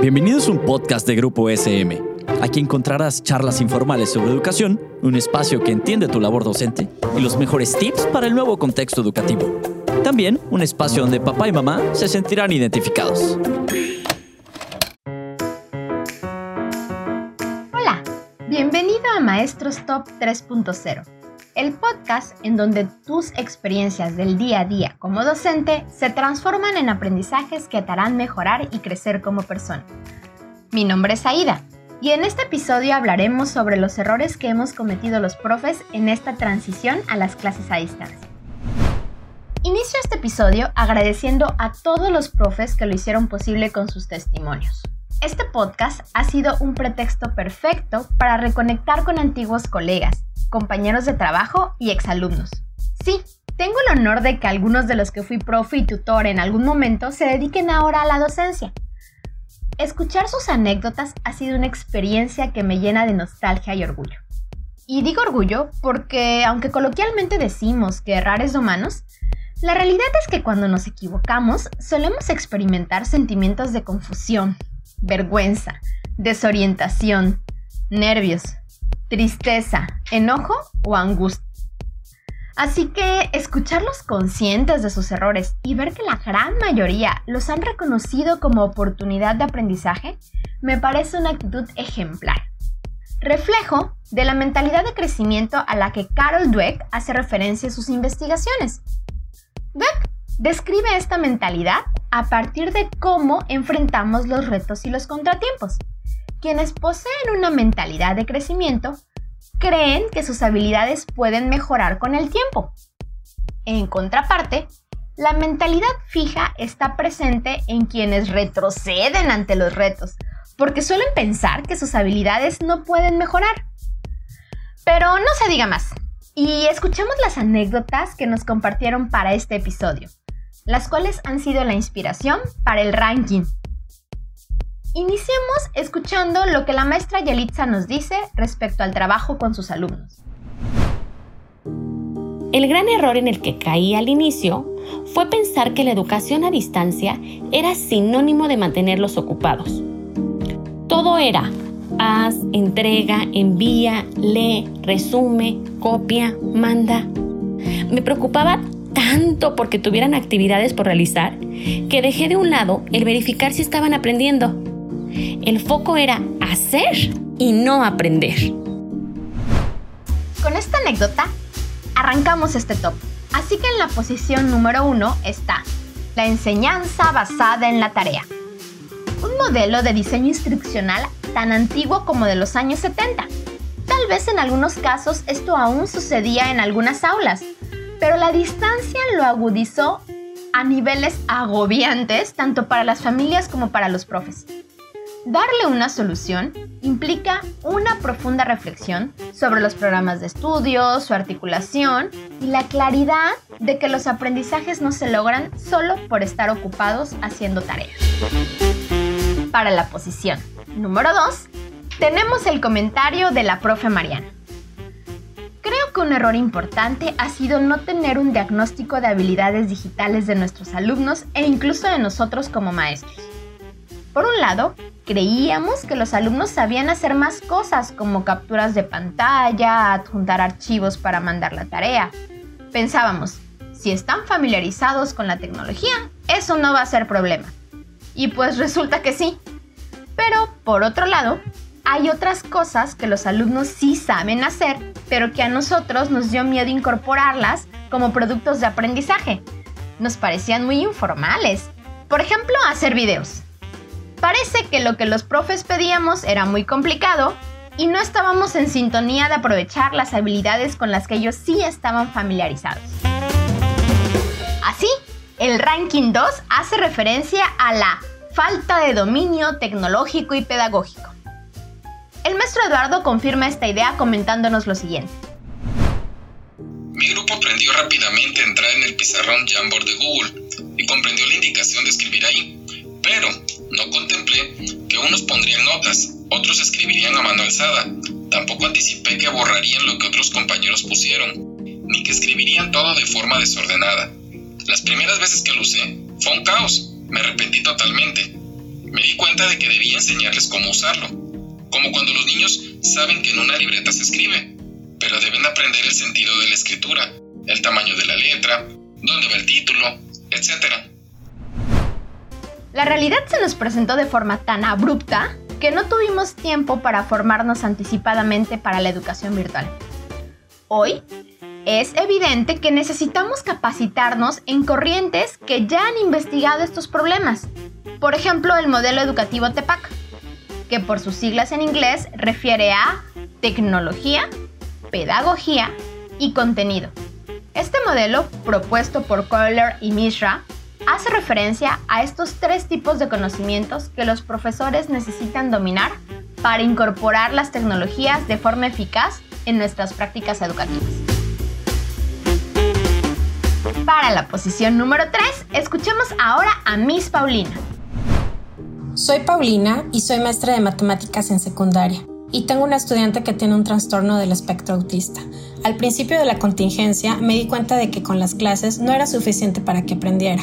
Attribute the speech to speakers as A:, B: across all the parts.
A: Bienvenidos a un podcast de Grupo SM. Aquí encontrarás charlas informales sobre educación, un espacio que entiende tu labor docente y los mejores tips para el nuevo contexto educativo. También un espacio donde papá y mamá se sentirán identificados.
B: Hola, bienvenido a Maestros Top 3.0, el podcast en donde tus experiencias del día a día como docente se transforman en aprendizajes que te harán mejorar y crecer como persona. Mi nombre es Aida y en este episodio hablaremos sobre los errores que hemos cometido los profes en esta transición a las clases a distancia. Inicio este episodio agradeciendo a todos los profes que lo hicieron posible con sus testimonios. Este podcast ha sido un pretexto perfecto para reconectar con antiguos colegas, compañeros de trabajo y exalumnos. Sí, tengo el honor de que algunos de los que fui profe y tutor en algún momento se dediquen ahora a la docencia. Escuchar sus anécdotas ha sido una experiencia que me llena de nostalgia y orgullo. Y digo orgullo porque, aunque coloquialmente decimos que errar es humanos, la realidad es que cuando nos equivocamos solemos experimentar sentimientos de confusión, vergüenza, desorientación, nervios, tristeza, enojo o angustia. Así que escucharlos conscientes de sus errores y ver que la gran mayoría los han reconocido como oportunidad de aprendizaje me parece una actitud ejemplar. Reflejo de la mentalidad de crecimiento a la que Carol Dweck hace referencia en sus investigaciones. Dweck describe esta mentalidad a partir de cómo enfrentamos los retos y los contratiempos. Quienes poseen una mentalidad de crecimiento creen que sus habilidades pueden mejorar con el tiempo. En contraparte, la mentalidad fija está presente en quienes retroceden ante los retos, porque suelen pensar que sus habilidades no pueden mejorar. Pero no se diga más, y escuchemos las anécdotas que nos compartieron para este episodio, las cuales han sido la inspiración para el ranking Iniciemos escuchando lo que la maestra Yelitza nos dice respecto al trabajo con sus alumnos.
C: El gran error en el que caí al inicio fue pensar que la educación a distancia era sinónimo de mantenerlos ocupados. Todo era haz, entrega, envía, lee, resume, copia, manda. Me preocupaba tanto porque tuvieran actividades por realizar que dejé de un lado el verificar si estaban aprendiendo. El foco era hacer y no aprender.
B: Con esta anécdota, arrancamos este top. Así que en la posición número uno está la enseñanza basada en la tarea. Un modelo de diseño instruccional tan antiguo como de los años 70. Tal vez en algunos casos esto aún sucedía en algunas aulas, pero la distancia lo agudizó a niveles agobiantes tanto para las familias como para los profes. Darle una solución implica una profunda reflexión sobre los programas de estudio, su articulación y la claridad de que los aprendizajes no se logran solo por estar ocupados haciendo tareas. Para la posición número 2, tenemos el comentario de la profe Mariana. Creo que un error importante ha sido no tener un diagnóstico de habilidades digitales de nuestros alumnos e incluso de nosotros como maestros. Por un lado, creíamos que los alumnos sabían hacer más cosas como capturas de pantalla, adjuntar archivos para mandar la tarea. Pensábamos, si están familiarizados con la tecnología, eso no va a ser problema. Y pues resulta que sí. Pero, por otro lado, hay otras cosas que los alumnos sí saben hacer, pero que a nosotros nos dio miedo incorporarlas como productos de aprendizaje. Nos parecían muy informales. Por ejemplo, hacer videos. Parece que lo que los profes pedíamos era muy complicado y no estábamos en sintonía de aprovechar las habilidades con las que ellos sí estaban familiarizados. Así, el ranking 2 hace referencia a la falta de dominio tecnológico y pedagógico. El maestro Eduardo confirma esta idea comentándonos lo siguiente.
D: Mi grupo aprendió rápidamente a entrar en el pizarrón Jamboard de Google y comprendió la indicación de escribir ahí, pero no contemplé que unos pondrían notas, otros escribirían a mano alzada. Tampoco anticipé que borrarían lo que otros compañeros pusieron, ni que escribirían todo de forma desordenada. Las primeras veces que lo usé, fue un caos. Me arrepentí totalmente. Me di cuenta de que debía enseñarles cómo usarlo, como cuando los niños saben que en una libreta se escribe, pero deben aprender el sentido de la escritura, el tamaño de la letra, dónde va el título, etc.
B: La realidad se nos presentó de forma tan abrupta que no tuvimos tiempo para formarnos anticipadamente para la educación virtual. Hoy es evidente que necesitamos capacitarnos en corrientes que ya han investigado estos problemas. Por ejemplo, el modelo educativo TEPAC, que por sus siglas en inglés refiere a tecnología, pedagogía y contenido. Este modelo, propuesto por Kohler y Mishra, hace referencia a estos tres tipos de conocimientos que los profesores necesitan dominar para incorporar las tecnologías de forma eficaz en nuestras prácticas educativas. Para la posición número 3, escuchemos ahora a Miss Paulina.
E: Soy Paulina y soy maestra de matemáticas en secundaria y tengo una estudiante que tiene un trastorno del espectro autista. Al principio de la contingencia me di cuenta de que con las clases no era suficiente para que aprendiera.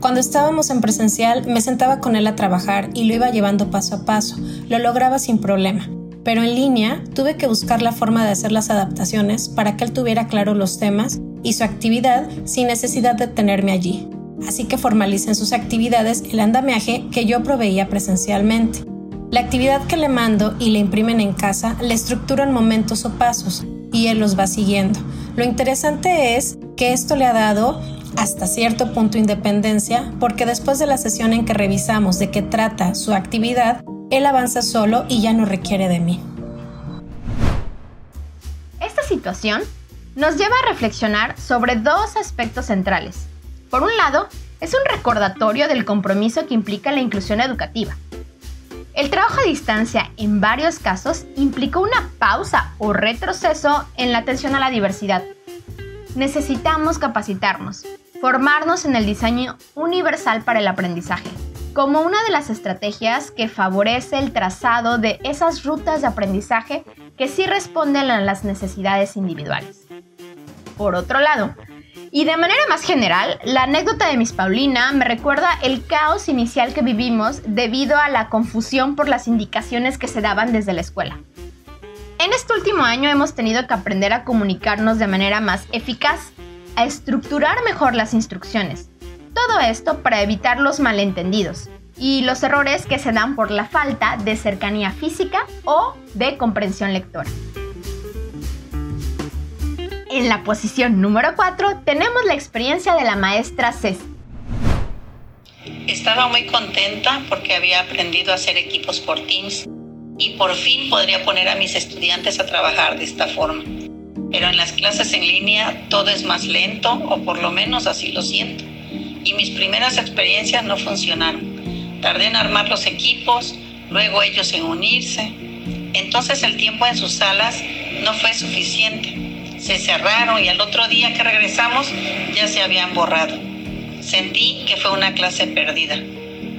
E: Cuando estábamos en presencial me sentaba con él a trabajar y lo iba llevando paso a paso, lo lograba sin problema. Pero en línea tuve que buscar la forma de hacer las adaptaciones para que él tuviera claro los temas y su actividad sin necesidad de tenerme allí. Así que formalicé en sus actividades el andamiaje que yo proveía presencialmente. La actividad que le mando y le imprimen en casa le estructuro en momentos o pasos y él los va siguiendo. Lo interesante es que esto le ha dado hasta cierto punto independencia porque después de la sesión en que revisamos de qué trata su actividad, él avanza solo y ya no requiere de mí.
B: Esta situación nos lleva a reflexionar sobre dos aspectos centrales. Por un lado, es un recordatorio del compromiso que implica la inclusión educativa. El trabajo a distancia en varios casos implicó una pausa o retroceso en la atención a la diversidad. Necesitamos capacitarnos, formarnos en el diseño universal para el aprendizaje, como una de las estrategias que favorece el trazado de esas rutas de aprendizaje que sí responden a las necesidades individuales. Por otro lado, y de manera más general, la anécdota de Miss Paulina me recuerda el caos inicial que vivimos debido a la confusión por las indicaciones que se daban desde la escuela. En este último año hemos tenido que aprender a comunicarnos de manera más eficaz, a estructurar mejor las instrucciones. Todo esto para evitar los malentendidos y los errores que se dan por la falta de cercanía física o de comprensión lectora. En la posición número 4 tenemos la experiencia de la maestra Ceci.
F: Estaba muy contenta porque había aprendido a hacer equipos por Teams y por fin podría poner a mis estudiantes a trabajar de esta forma. Pero en las clases en línea todo es más lento o por lo menos así lo siento. Y mis primeras experiencias no funcionaron. Tardé en armar los equipos, luego ellos en unirse. Entonces el tiempo en sus salas no fue suficiente se cerraron y al otro día que regresamos ya se habían borrado. Sentí que fue una clase perdida.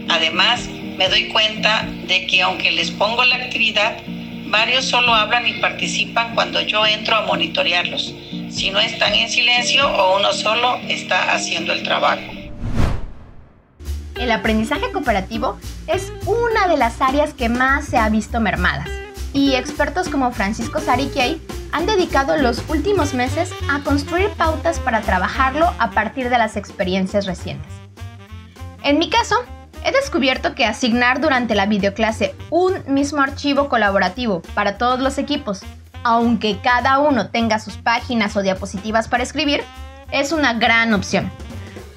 F: Además, me doy cuenta de que aunque les pongo la actividad, varios solo hablan y participan cuando yo entro a monitorearlos. Si no están en silencio o uno solo está haciendo el trabajo.
B: El aprendizaje cooperativo es una de las áreas que más se ha visto mermadas y expertos como Francisco Sariquey han dedicado los últimos meses a construir pautas para trabajarlo a partir de las experiencias recientes. En mi caso, he descubierto que asignar durante la videoclase un mismo archivo colaborativo para todos los equipos, aunque cada uno tenga sus páginas o diapositivas para escribir, es una gran opción.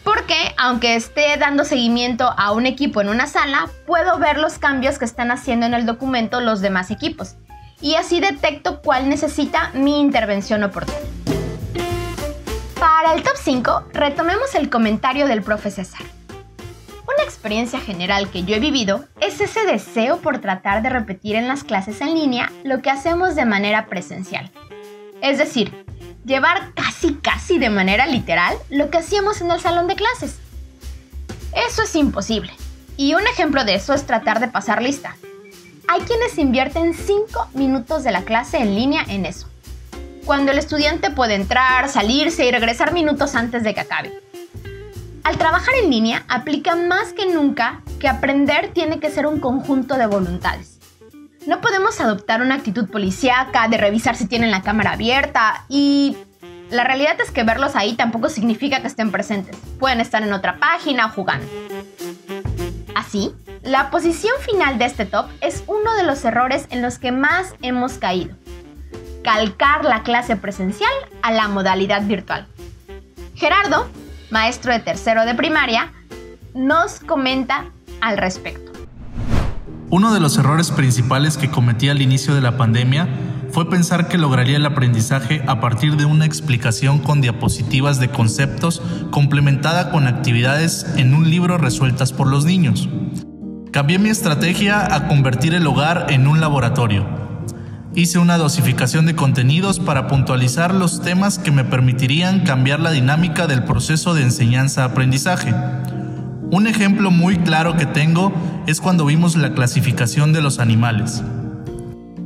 B: Porque aunque esté dando seguimiento a un equipo en una sala, puedo ver los cambios que están haciendo en el documento los demás equipos y así detecto cuál necesita mi intervención oportuna. Para el top 5, retomemos el comentario del profe César. Experiencia general que yo he vivido es ese deseo por tratar de repetir en las clases en línea lo que hacemos de manera presencial. Es decir, llevar casi casi de manera literal lo que hacíamos en el salón de clases. Eso es imposible. Y un ejemplo de eso es tratar de pasar lista, hay quienes invierten 5 minutos de la clase en línea en eso. Cuando el estudiante puede entrar, salirse y regresar minutos antes de que acabe. Al trabajar en línea, aplica más que nunca que aprender tiene que ser un conjunto de voluntades. No podemos adoptar una actitud policíaca de revisar si tienen la cámara abierta y la realidad es que verlos ahí tampoco significa que estén presentes. Pueden estar en otra página o jugando. Así, la posición final de este top es uno de los errores en los que más hemos caído. Calcar la clase presencial a la modalidad virtual. Gerardo, maestro de tercero de primaria, nos comenta al respecto.
G: Uno de los errores principales que cometí al inicio de la pandemia fue pensar que lograría el aprendizaje a partir de una explicación con diapositivas de conceptos complementada con actividades en un libro resueltas por los niños. Cambié mi estrategia a convertir el hogar en un laboratorio. Hice una dosificación de contenidos para puntualizar los temas que me permitirían cambiar la dinámica del proceso de enseñanza-aprendizaje. Un ejemplo muy claro que tengo es cuando vimos la clasificación de los animales.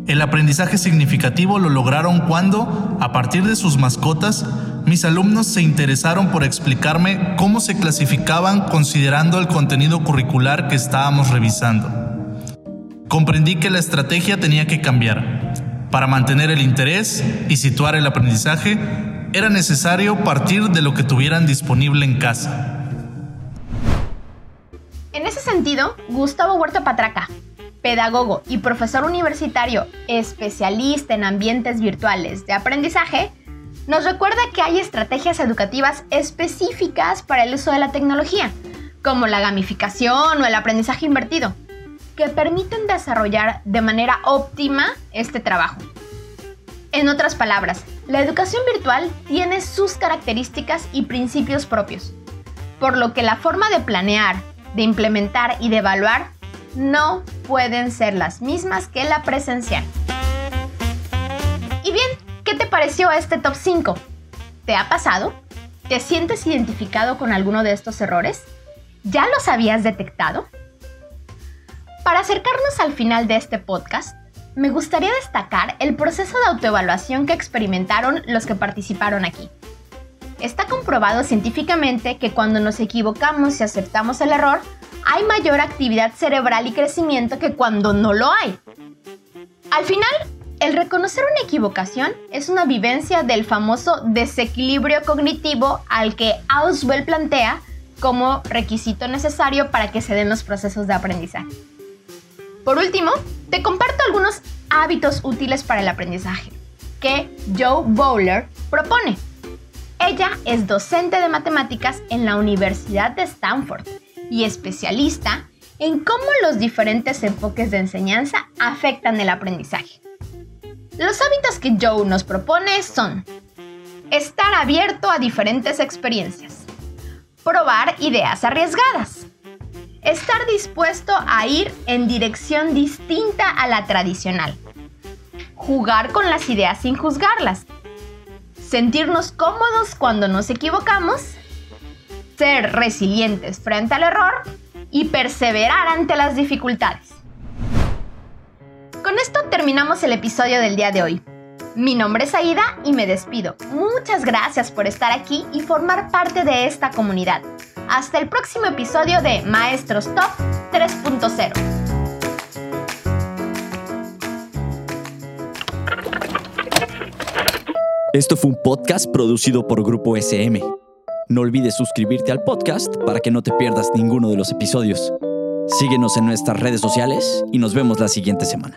G: El aprendizaje significativo lo lograron cuando, a partir de sus mascotas, mis alumnos se interesaron por explicarme cómo se clasificaban considerando el contenido curricular que estábamos revisando. Comprendí que la estrategia tenía que cambiar. Para mantener el interés y situar el aprendizaje, era necesario partir de lo que tuvieran disponible en casa.
B: En ese sentido, Gustavo Huerta Patraca, pedagogo y profesor universitario especialista en ambientes virtuales de aprendizaje, nos recuerda que hay estrategias educativas específicas para el uso de la tecnología, como la gamificación o el aprendizaje invertido, que permiten desarrollar de manera óptima este trabajo. En otras palabras, la educación virtual tiene sus características y principios propios, por lo que la forma de planear, de implementar y de evaluar no pueden ser las mismas que la presencial. Y bien, ¿qué te pareció este top 5? ¿Te ha pasado? ¿Te sientes identificado con alguno de estos errores? ¿Ya los habías detectado? Para acercarnos al final de este podcast, me gustaría destacar el proceso de autoevaluación que experimentaron los que participaron aquí. Está comprobado científicamente que cuando nos equivocamos y aceptamos el error, hay mayor actividad cerebral y crecimiento que cuando no lo hay. Al final, el reconocer una equivocación es una vivencia del famoso desequilibrio cognitivo al que Auswell plantea como requisito necesario para que se den los procesos de aprendizaje. Por último, te comparto algunos hábitos útiles para el aprendizaje que Joe Bowler propone. Ella es docente de matemáticas en la Universidad de Stanford y especialista en cómo los diferentes enfoques de enseñanza afectan el aprendizaje. Los hábitos que Joe nos propone son estar abierto a diferentes experiencias, probar ideas arriesgadas, estar dispuesto a ir en dirección distinta a la tradicional, jugar con las ideas sin juzgarlas sentirnos cómodos cuando nos equivocamos, ser resilientes frente al error y perseverar ante las dificultades. Con esto terminamos el episodio del día de hoy. Mi nombre es Aida y me despido. Muchas gracias por estar aquí y formar parte de esta comunidad. Hasta el próximo episodio de Maestros Top 3.0.
A: Esto fue un podcast producido por Grupo SM. No olvides suscribirte al podcast para que no te pierdas ninguno de los episodios. Síguenos en nuestras redes sociales y nos vemos la siguiente semana.